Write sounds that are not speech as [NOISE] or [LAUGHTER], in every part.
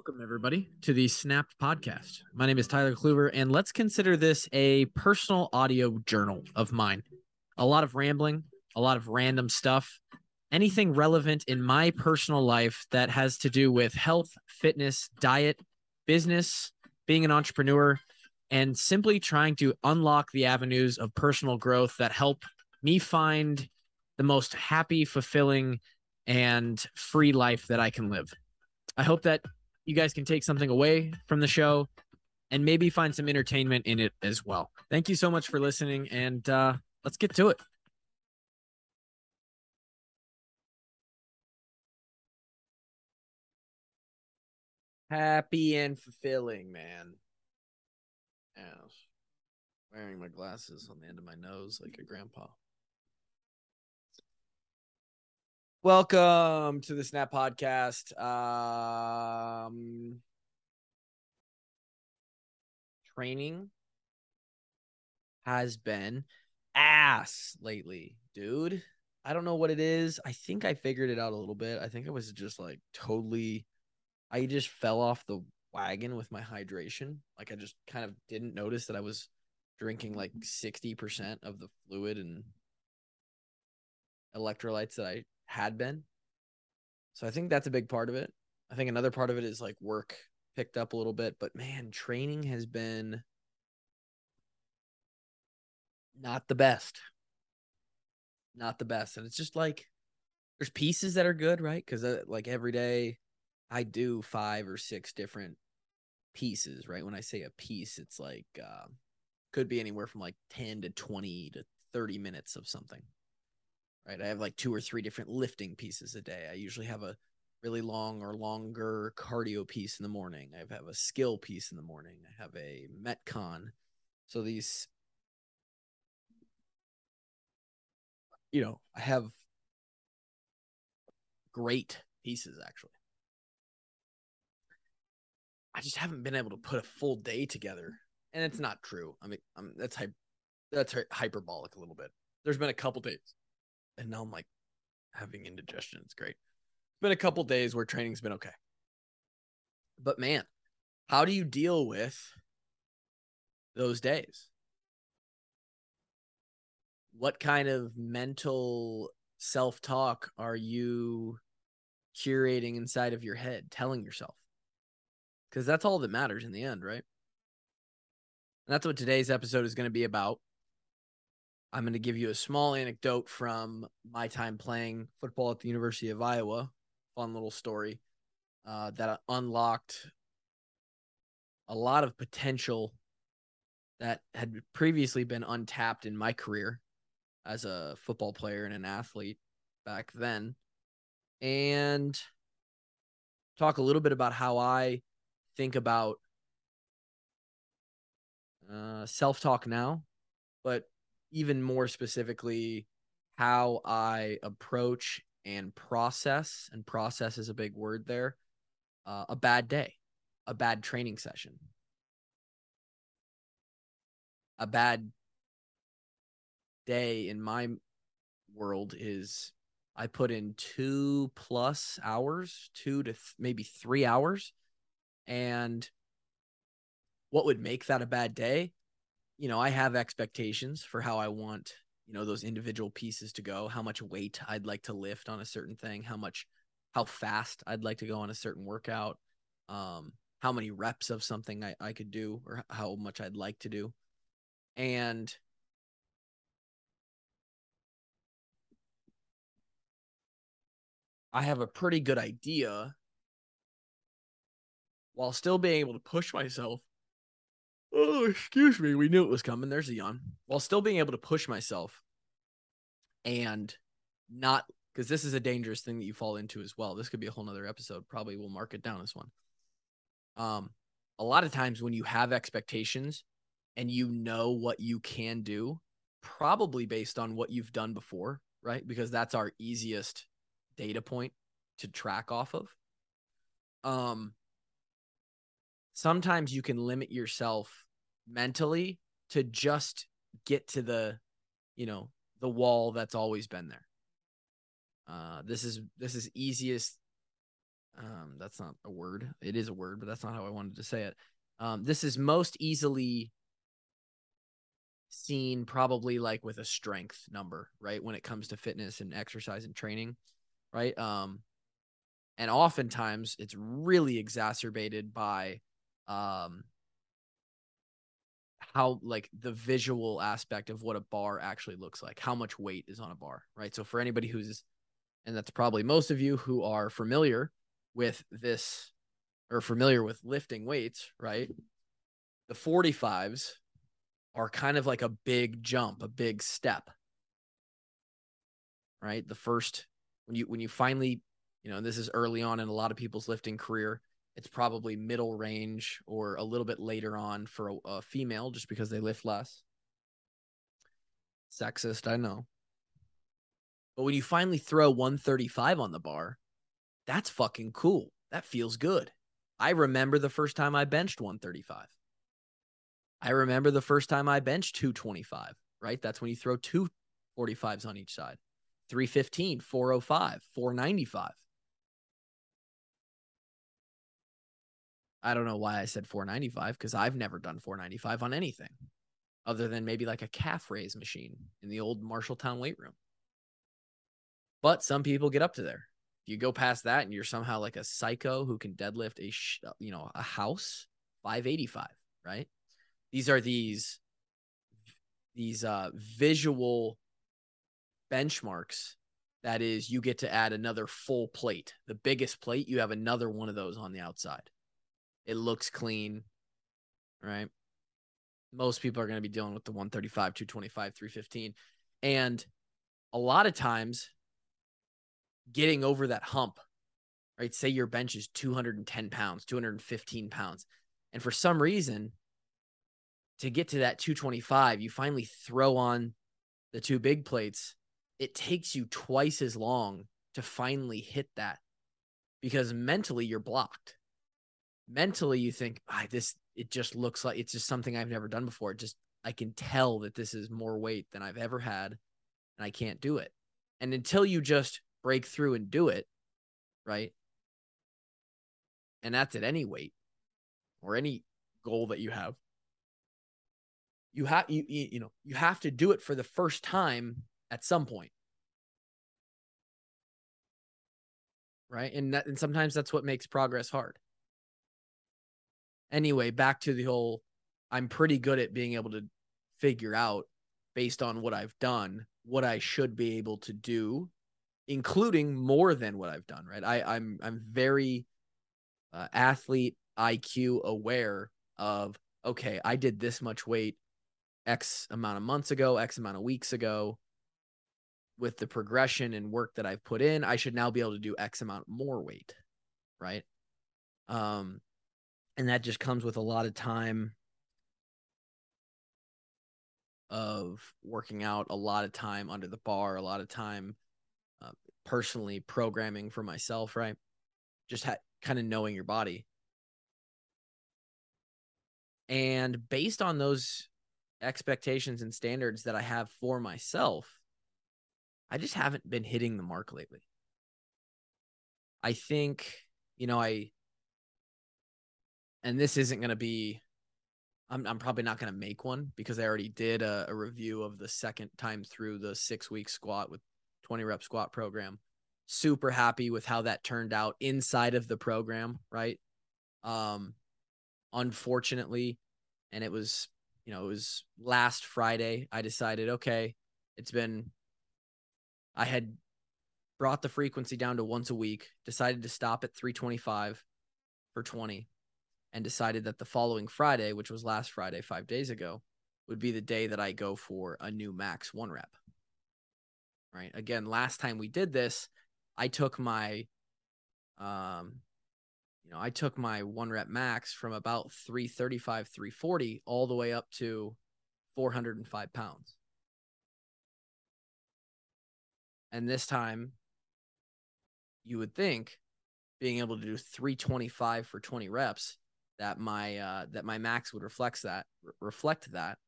Welcome, everybody, to the Snapped podcast. My name is Tyler Kluver, and let's consider this a personal audio journal of mine. A lot of rambling, a lot of random stuff, anything relevant in my personal life that has to do with health, fitness, diet, business, being an entrepreneur, and simply trying to unlock the avenues of personal growth that help me find the most happy, fulfilling, and free life that I can live. I hope that you guys can take something away from the show and maybe find some entertainment in it as well. Thank you so much for listening, and uh, let's get to it. Happy and fulfilling, man. Yeah. Wearing my glasses on the end of my nose like a grandpa. Welcome to the Snap Podcast. Um, training has been ass lately, dude. I don't know what it is. I think I figured it out a little bit. I think I was just like totally, I just fell off the wagon with my hydration. Like I just kind of didn't notice that I was drinking like 60% of the fluid and electrolytes that I had been. So I think that's a big part of it. I think another part of it is like work picked up a little bit, but man, training has been not the best. Not the best. And it's just like there's pieces that are good, right? Cuz uh, like every day I do 5 or 6 different pieces, right? When I say a piece, it's like uh, could be anywhere from like 10 to 20 to 30 minutes of something right? I have like two or three different lifting pieces a day. I usually have a really long or longer cardio piece in the morning. I have a skill piece in the morning. I have a metcon. So these, you know, I have great pieces actually. I just haven't been able to put a full day together, and it's not true. I mean, I'm, that's hy- that's hyperbolic a little bit. There's been a couple days and now I'm like having indigestion. It's great. It's been a couple days where training's been okay. But man, how do you deal with those days? What kind of mental self talk are you curating inside of your head, telling yourself? Because that's all that matters in the end, right? And that's what today's episode is going to be about. I'm going to give you a small anecdote from my time playing football at the University of Iowa. Fun little story uh, that unlocked a lot of potential that had previously been untapped in my career as a football player and an athlete back then. And talk a little bit about how I think about uh, self talk now, but even more specifically how I approach and process, and process is a big word there, uh, a bad day, a bad training session, a bad day in my world is I put in two plus hours, two to th- maybe three hours. And what would make that a bad day you know, I have expectations for how I want, you know, those individual pieces to go, how much weight I'd like to lift on a certain thing, how much, how fast I'd like to go on a certain workout, um, how many reps of something I, I could do or how much I'd like to do. And I have a pretty good idea while still being able to push myself oh, excuse me, we knew it was coming. There's a yawn. While still being able to push myself and not because this is a dangerous thing that you fall into as well. This could be a whole nother episode. Probably we'll mark it down as one. Um, a lot of times when you have expectations and you know what you can do, probably based on what you've done before, right? Because that's our easiest data point to track off of. Um, sometimes you can limit yourself mentally to just get to the you know the wall that's always been there uh this is this is easiest um that's not a word. It is a word, but that's not how I wanted to say it. Um, this is most easily seen probably like with a strength number, right? When it comes to fitness and exercise and training, right? Um, and oftentimes it's really exacerbated by um how like the visual aspect of what a bar actually looks like, how much weight is on a bar, right? So for anybody who's and that's probably most of you who are familiar with this or familiar with lifting weights, right? The 45s are kind of like a big jump, a big step. Right? The first when you when you finally, you know, this is early on in a lot of people's lifting career, it's probably middle range or a little bit later on for a, a female just because they lift less. Sexist, I know. But when you finally throw 135 on the bar, that's fucking cool. That feels good. I remember the first time I benched 135. I remember the first time I benched 225, right? That's when you throw two 45s on each side 315, 405, 495. I don't know why I said 495 because I've never done 495 on anything other than maybe like a calf raise machine in the old Marshalltown weight room. But some people get up to there. If you go past that and you're somehow like a psycho who can deadlift a you know a house 585, right? These are these these uh visual benchmarks that is you get to add another full plate the biggest plate you have another one of those on the outside it looks clean right most people are going to be dealing with the 135 225 315 and a lot of times getting over that hump right say your bench is 210 pounds 215 pounds and for some reason to get to that 225, you finally throw on the two big plates. It takes you twice as long to finally hit that because mentally you're blocked. Mentally, you think, this, it just looks like it's just something I've never done before. It just, I can tell that this is more weight than I've ever had and I can't do it. And until you just break through and do it, right? And that's at any weight or any goal that you have you have you, you know you have to do it for the first time at some point right and that, and sometimes that's what makes progress hard anyway back to the whole i'm pretty good at being able to figure out based on what i've done what i should be able to do including more than what i've done right i i'm i'm very uh, athlete iq aware of okay i did this much weight X amount of months ago, X amount of weeks ago, with the progression and work that I've put in, I should now be able to do X amount more weight. Right. Um, and that just comes with a lot of time of working out, a lot of time under the bar, a lot of time uh, personally programming for myself, right? Just ha- kind of knowing your body. And based on those expectations and standards that I have for myself, I just haven't been hitting the mark lately. I think, you know, I, and this isn't going to be, I'm, I'm probably not going to make one because I already did a, a review of the second time through the six week squat with 20 rep squat program. Super happy with how that turned out inside of the program, right? Um, unfortunately, and it was you know, it was last Friday. I decided, okay, it's been, I had brought the frequency down to once a week, decided to stop at 325 for 20, and decided that the following Friday, which was last Friday, five days ago, would be the day that I go for a new max one rep. Right. Again, last time we did this, I took my um you know, I took my one rep max from about 335, 340 all the way up to 405 pounds. And this time, you would think being able to do 325 for 20 reps that my uh, that my max would reflect that reflect that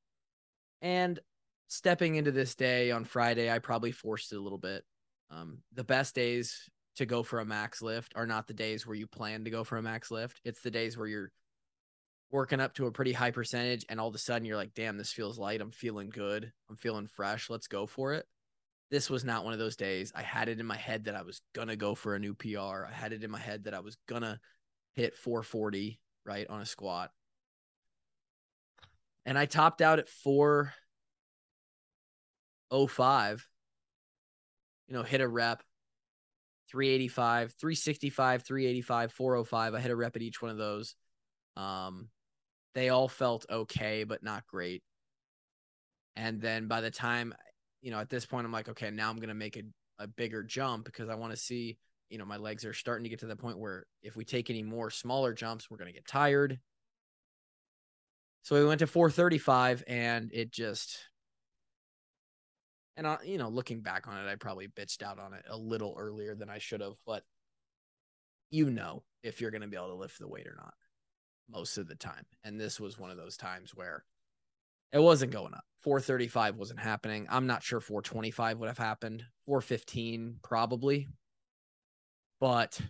and stepping into this day on friday i probably forced it a little bit um, the best days to go for a max lift are not the days where you plan to go for a max lift. It's the days where you're working up to a pretty high percentage and all of a sudden you're like, damn, this feels light. I'm feeling good. I'm feeling fresh. Let's go for it. This was not one of those days. I had it in my head that I was going to go for a new PR. I had it in my head that I was going to hit 440, right, on a squat. And I topped out at 405. You know, hit a rep 385, 365, 385, 405. I hit a rep at each one of those. Um, they all felt okay, but not great. And then by the time, you know, at this point, I'm like, okay, now I'm going to make a, a bigger jump because I want to see, you know, my legs are starting to get to the point where if we take any more smaller jumps, we're going to get tired. So we went to 435 and it just, and I, you know, looking back on it, I probably bitched out on it a little earlier than I should have, but you know if you're going to be able to lift the weight or not most of the time. And this was one of those times where it wasn't going up. 435 wasn't happening. I'm not sure 425 would have happened. 415 probably. But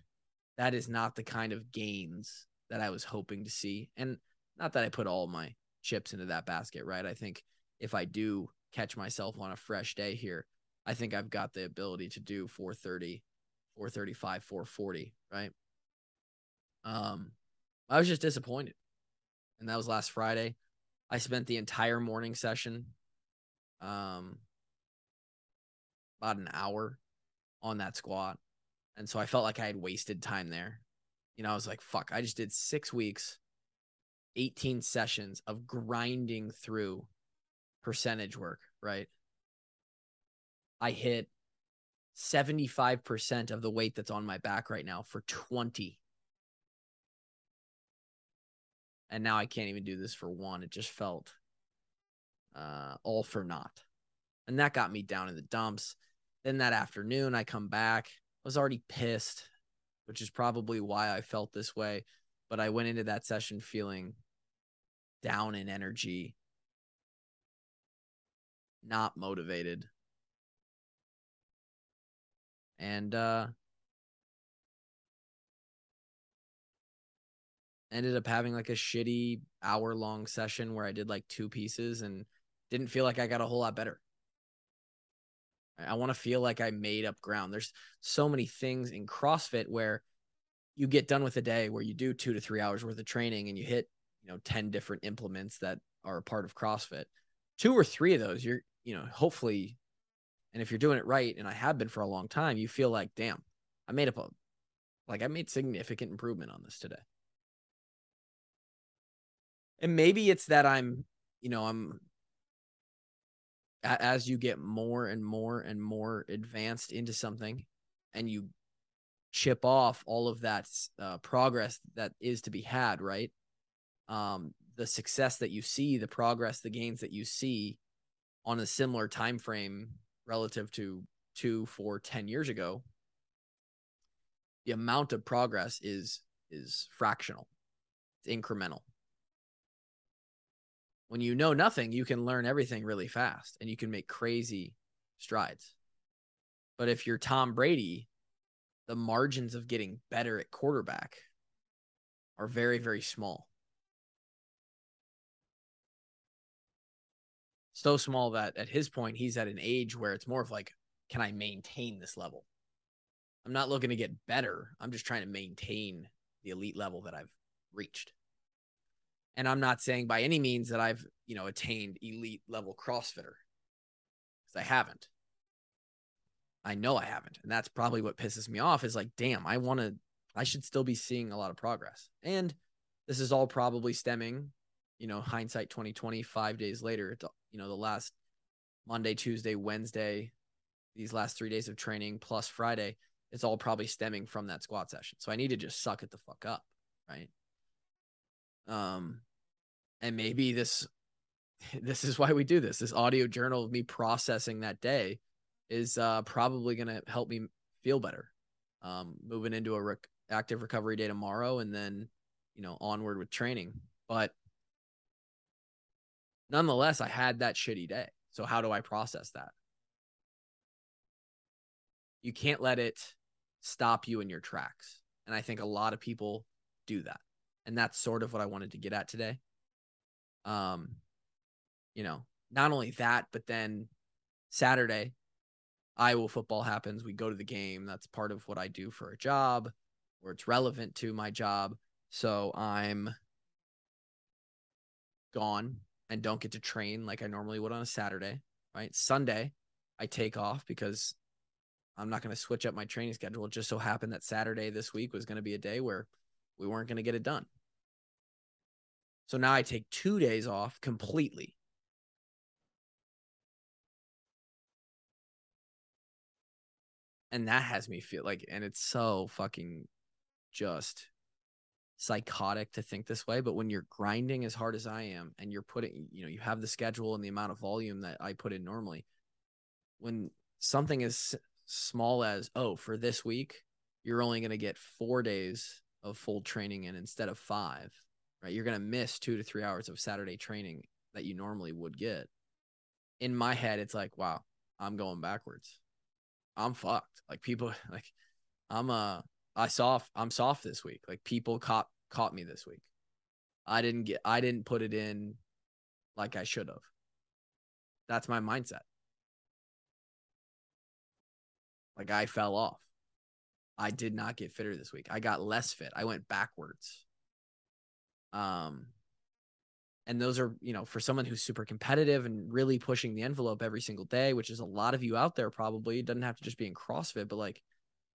that is not the kind of gains that I was hoping to see. And not that I put all my chips into that basket, right? I think if I do catch myself on a fresh day here, I think I've got the ability to do 430, 435, 440, right? Um, I was just disappointed. And that was last Friday. I spent the entire morning session, um, about an hour on that squat. And so I felt like I had wasted time there. You know, I was like, fuck, I just did six weeks, 18 sessions of grinding through percentage work, right? I hit 75% of the weight that's on my back right now for 20. And now I can't even do this for one. It just felt uh, all for naught. And that got me down in the dumps. Then that afternoon, I come back, was already pissed, which is probably why I felt this way. But I went into that session feeling down in energy, not motivated. And uh ended up having like a shitty hour long session where I did like two pieces and didn't feel like I got a whole lot better. I want to feel like I made up ground. There's so many things in CrossFit where you get done with a day where you do two to three hours worth of training and you hit, you know, 10 different implements that are a part of CrossFit. Two or three of those, you're you know, hopefully, and if you're doing it right, and I have been for a long time, you feel like, damn, I made up a, like I made significant improvement on this today. And maybe it's that I'm, you know, I'm, as you get more and more and more advanced into something and you chip off all of that uh, progress that is to be had, right? Um, the success that you see, the progress, the gains that you see on a similar time frame relative to two, four, ten years ago, the amount of progress is is fractional. It's incremental. When you know nothing, you can learn everything really fast and you can make crazy strides. But if you're Tom Brady, the margins of getting better at quarterback are very, very small. so small that at his point he's at an age where it's more of like can i maintain this level i'm not looking to get better i'm just trying to maintain the elite level that i've reached and i'm not saying by any means that i've you know attained elite level crossfitter because i haven't. I know i haven't and that's probably what pisses me off is like damn i want to i should still be seeing a lot of progress. And this is all probably stemming you know hindsight 2020 five days later you know the last monday tuesday wednesday these last three days of training plus friday it's all probably stemming from that squat session. So i need to just suck it the fuck up right um and maybe this [LAUGHS] this is why we do this this audio journal of me processing that day is uh probably going to help me feel better um moving into a rec- active recovery day tomorrow and then you know onward with training but nonetheless, I had that shitty day. So how do I process that? You can't let it stop you in your tracks. And I think a lot of people do that. And that's sort of what I wanted to get at today. Um, you know, not only that, but then Saturday, Iowa football happens. We go to the game. That's part of what I do for a job or it's relevant to my job. So I'm gone and don't get to train like I normally would on a Saturday, right? Sunday, I take off because I'm not going to switch up my training schedule. It just so happened that Saturday this week was going to be a day where we weren't going to get it done. So now I take two days off completely. And that has me feel like, and it's so fucking just psychotic to think this way. But when you're grinding as hard as I am and you're putting, you know, you have the schedule and the amount of volume that I put in normally, when something is small as, oh, for this week, you're only going to get four days of full training in instead of five, right? You're going to miss two to three hours of Saturday training that you normally would get. In my head, it's like, wow, I'm going backwards. I'm fucked. Like people, [LAUGHS] like I'm uh I soft I'm soft this week. Like people caught caught me this week. I didn't get I didn't put it in like I should have. That's my mindset. Like I fell off. I did not get fitter this week. I got less fit. I went backwards. Um and those are, you know, for someone who's super competitive and really pushing the envelope every single day, which is a lot of you out there probably. It doesn't have to just be in CrossFit, but like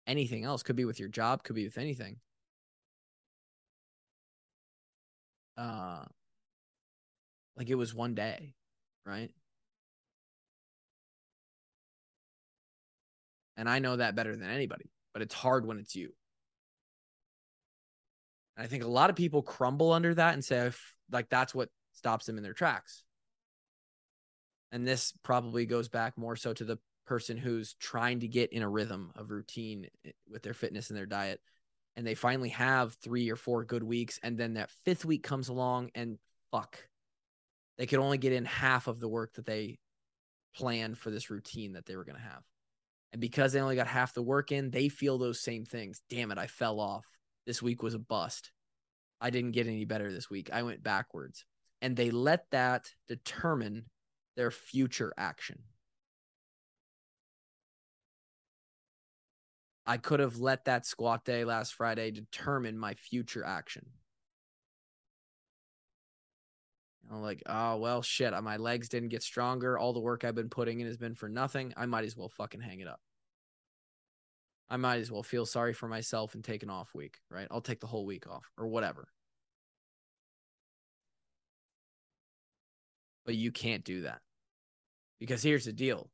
anything else, could be with your job, could be with anything. Uh like it was one day, right? And I know that better than anybody, but it's hard when it's you. And I think a lot of people crumble under that and say, like, that's what stops them in their tracks. And this probably goes back more so to the person who's trying to get in a rhythm of routine eh, with their fitness and their diet. And they finally have three or four good weeks. And then that fifth week comes along and fuck, they could only get in half of the work that they planned for this routine that they were going to have. And because they only got half the work in, they feel those same things. Damn it, I fell off. This week was a bust. I didn't get any better this week. I went backwards. And they let that determine their future action. I could have let that squat day last Friday determine my future action. I'm like, oh well, shit. Uh, my legs didn't get stronger. All the work I've been putting in has been for nothing. I might as well fucking hang it up. I might as well feel sorry for myself and take an off week, right? I'll take the whole week off or whatever. But you can't do that because here's the deal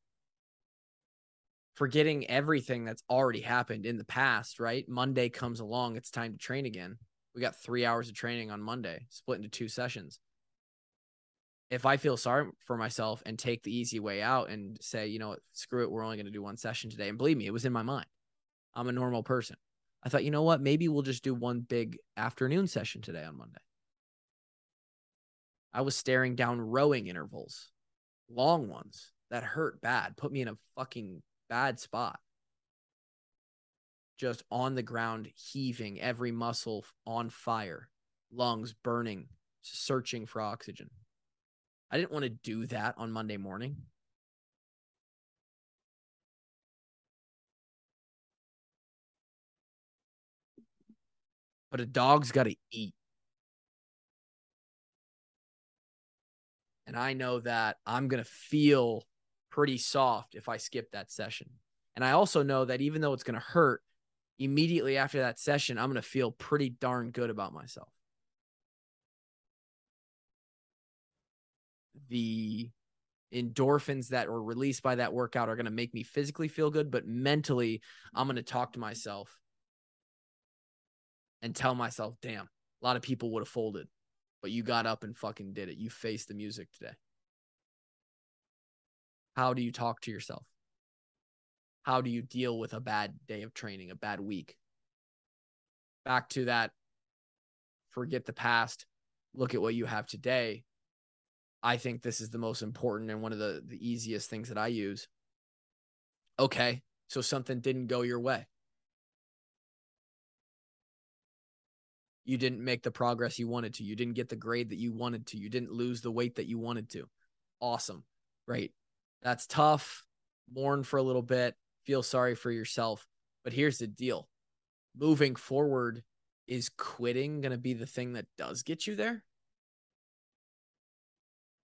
forgetting everything that's already happened in the past, right? Monday comes along, it's time to train again. We got three hours of training on Monday, split into two sessions if I feel sorry for myself and take the easy way out and say, you know screw it, we're only going to do one session today. And believe me, it was in my mind. I'm a normal person. I thought, you know what, maybe we'll just do one big afternoon session today on Monday. I was staring down rowing intervals, long ones that hurt bad, put me in a fucking bad spot. Just on the ground, heaving, every muscle on fire, lungs burning, searching for oxygen. I didn't want to do that on Monday morning. But a dog's got to eat. And I know that I'm going to feel pretty soft if I skip that session. And I also know that even though it's going to hurt, immediately after that session, I'm going to feel pretty darn good about myself. The endorphins that were released by that workout are going to make me physically feel good, but mentally, I'm going to talk to myself and tell myself, damn, a lot of people would have folded, but you got up and fucking did it. You faced the music today. How do you talk to yourself? How do you deal with a bad day of training, a bad week? Back to that forget the past, look at what you have today I think this is the most important and one of the, the easiest things that I use. Okay, so something didn't go your way. You didn't make the progress you wanted to. You didn't get the grade that you wanted to. You didn't lose the weight that you wanted to. Awesome, right? That's tough. Mourn for a little bit, feel sorry for yourself. But here's the deal moving forward, is quitting going to be the thing that does get you there?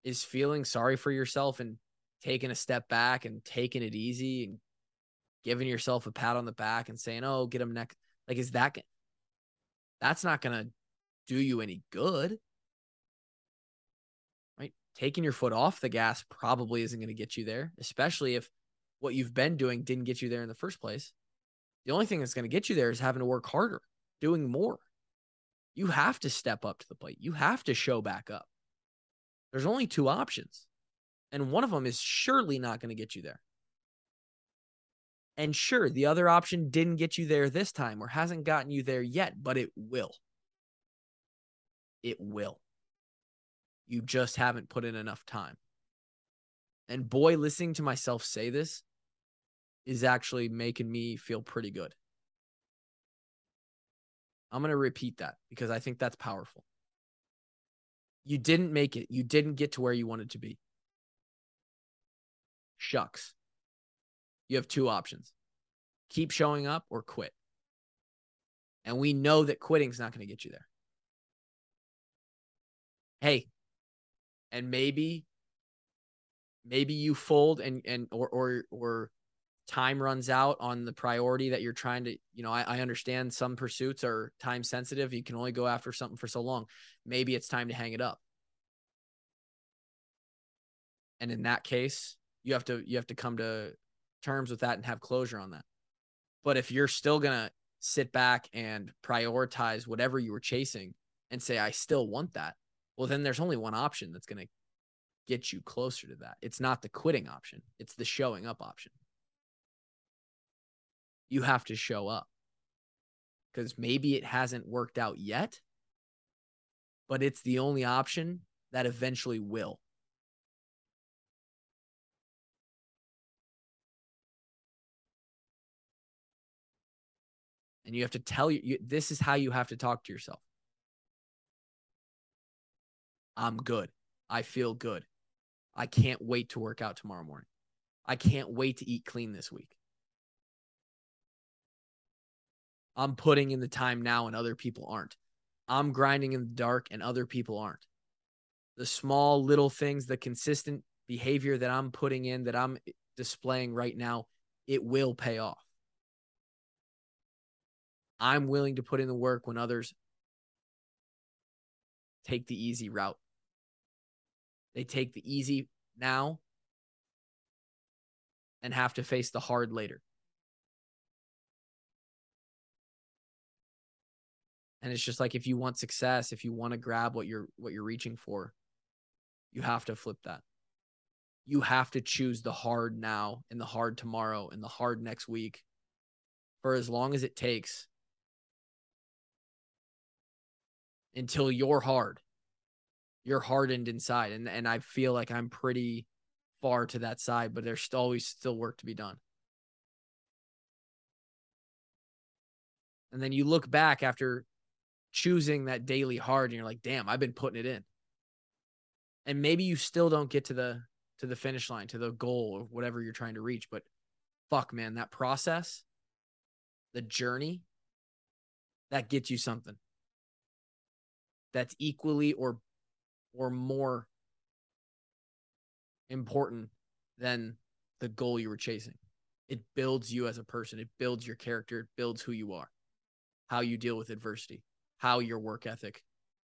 Is feeling sorry for yourself and taking a step back and taking it easy and giving yourself a pat on the back and saying, "Oh, get him next." Like, is that that's not going to do you any good? Right? Taking your foot off the gas probably isn't going to get you there, especially if what you've been doing didn't get you there in the first place. The only thing that's going to get you there is having to work harder, doing more. You have to step up to the plate. You have to show back up. There's only two options. And one of them is surely not going to get you there. And sure, the other option didn't get you there this time or hasn't gotten you there yet, but it will. It will. You just haven't put in enough time. And boy, listening to myself say this is actually making me feel pretty good. I'm going to repeat that because I think that's powerful. You didn't make it. You didn't get to where you wanted to be. Shucks. You have two options keep showing up or quit. And we know that quitting is not going to get you there. Hey, and maybe, maybe you fold and, and, or, or, or time runs out on the priority that you're trying to, you know, I, I understand some pursuits are time sensitive. You can only go after something for so long. Maybe it's time to hang it up. And in that case, you have to you have to come to terms with that and have closure on that. But if you're still to sit back and prioritize whatever you were chasing and say I still want that, well then there's only one option that's to get you closer to that. It's not the quitting option, it's the showing up option you have to show up because maybe it hasn't worked out yet, but it's the only option that eventually will. And you have to tell you, you this is how you have to talk to yourself. I'm good. I feel good. I can't wait to work out tomorrow morning. I can't wait to eat clean this week. I'm putting in the time now and other people aren't. I'm grinding in the dark and other people aren't. The small little things, the consistent behavior that I'm putting in, that I'm displaying right now, it will pay off. I'm willing to put in the work when others take the easy route. They take the easy now and have to face the hard later. And it's just like if you want success, if you want to grab what you're what you're reaching for, you have to flip that. You have to choose the hard now and the hard tomorrow and the hard next week for as long as it takes until you're hard. You're hardened inside. And and I feel like I'm pretty far to that side, but there's always still work to be done. And then you look back after choosing that daily hard and you're like, damn, I've been putting it in. And maybe you still don't get to the to the finish line, to the goal or whatever you're trying to reach, but fuck man, that process, the journey, that gets you something. That's equally or or more important than the goal you were chasing. It builds you as a person. It builds your character. It builds who you are, how you deal with adversity how your work ethic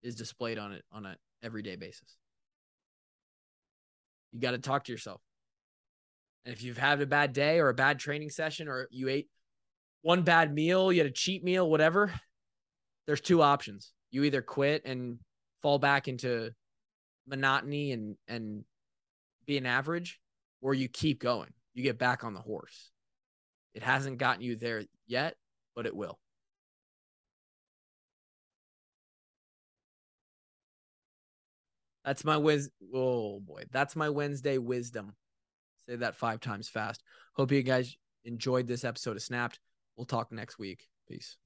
is displayed on it on an everyday basis. You got to talk to yourself. And if you've had a bad day or a bad training session or you ate one bad meal, you had a cheat meal, whatever, there's two options. You either quit and fall back into monotony and and be an average or you keep going. You get back on the horse. It hasn't gotten you there yet, but it will. That's my whiz. Oh boy, that's my Wednesday wisdom. Say that five times fast. Hope you guys enjoyed this episode of Snapped. We'll talk next week. Peace.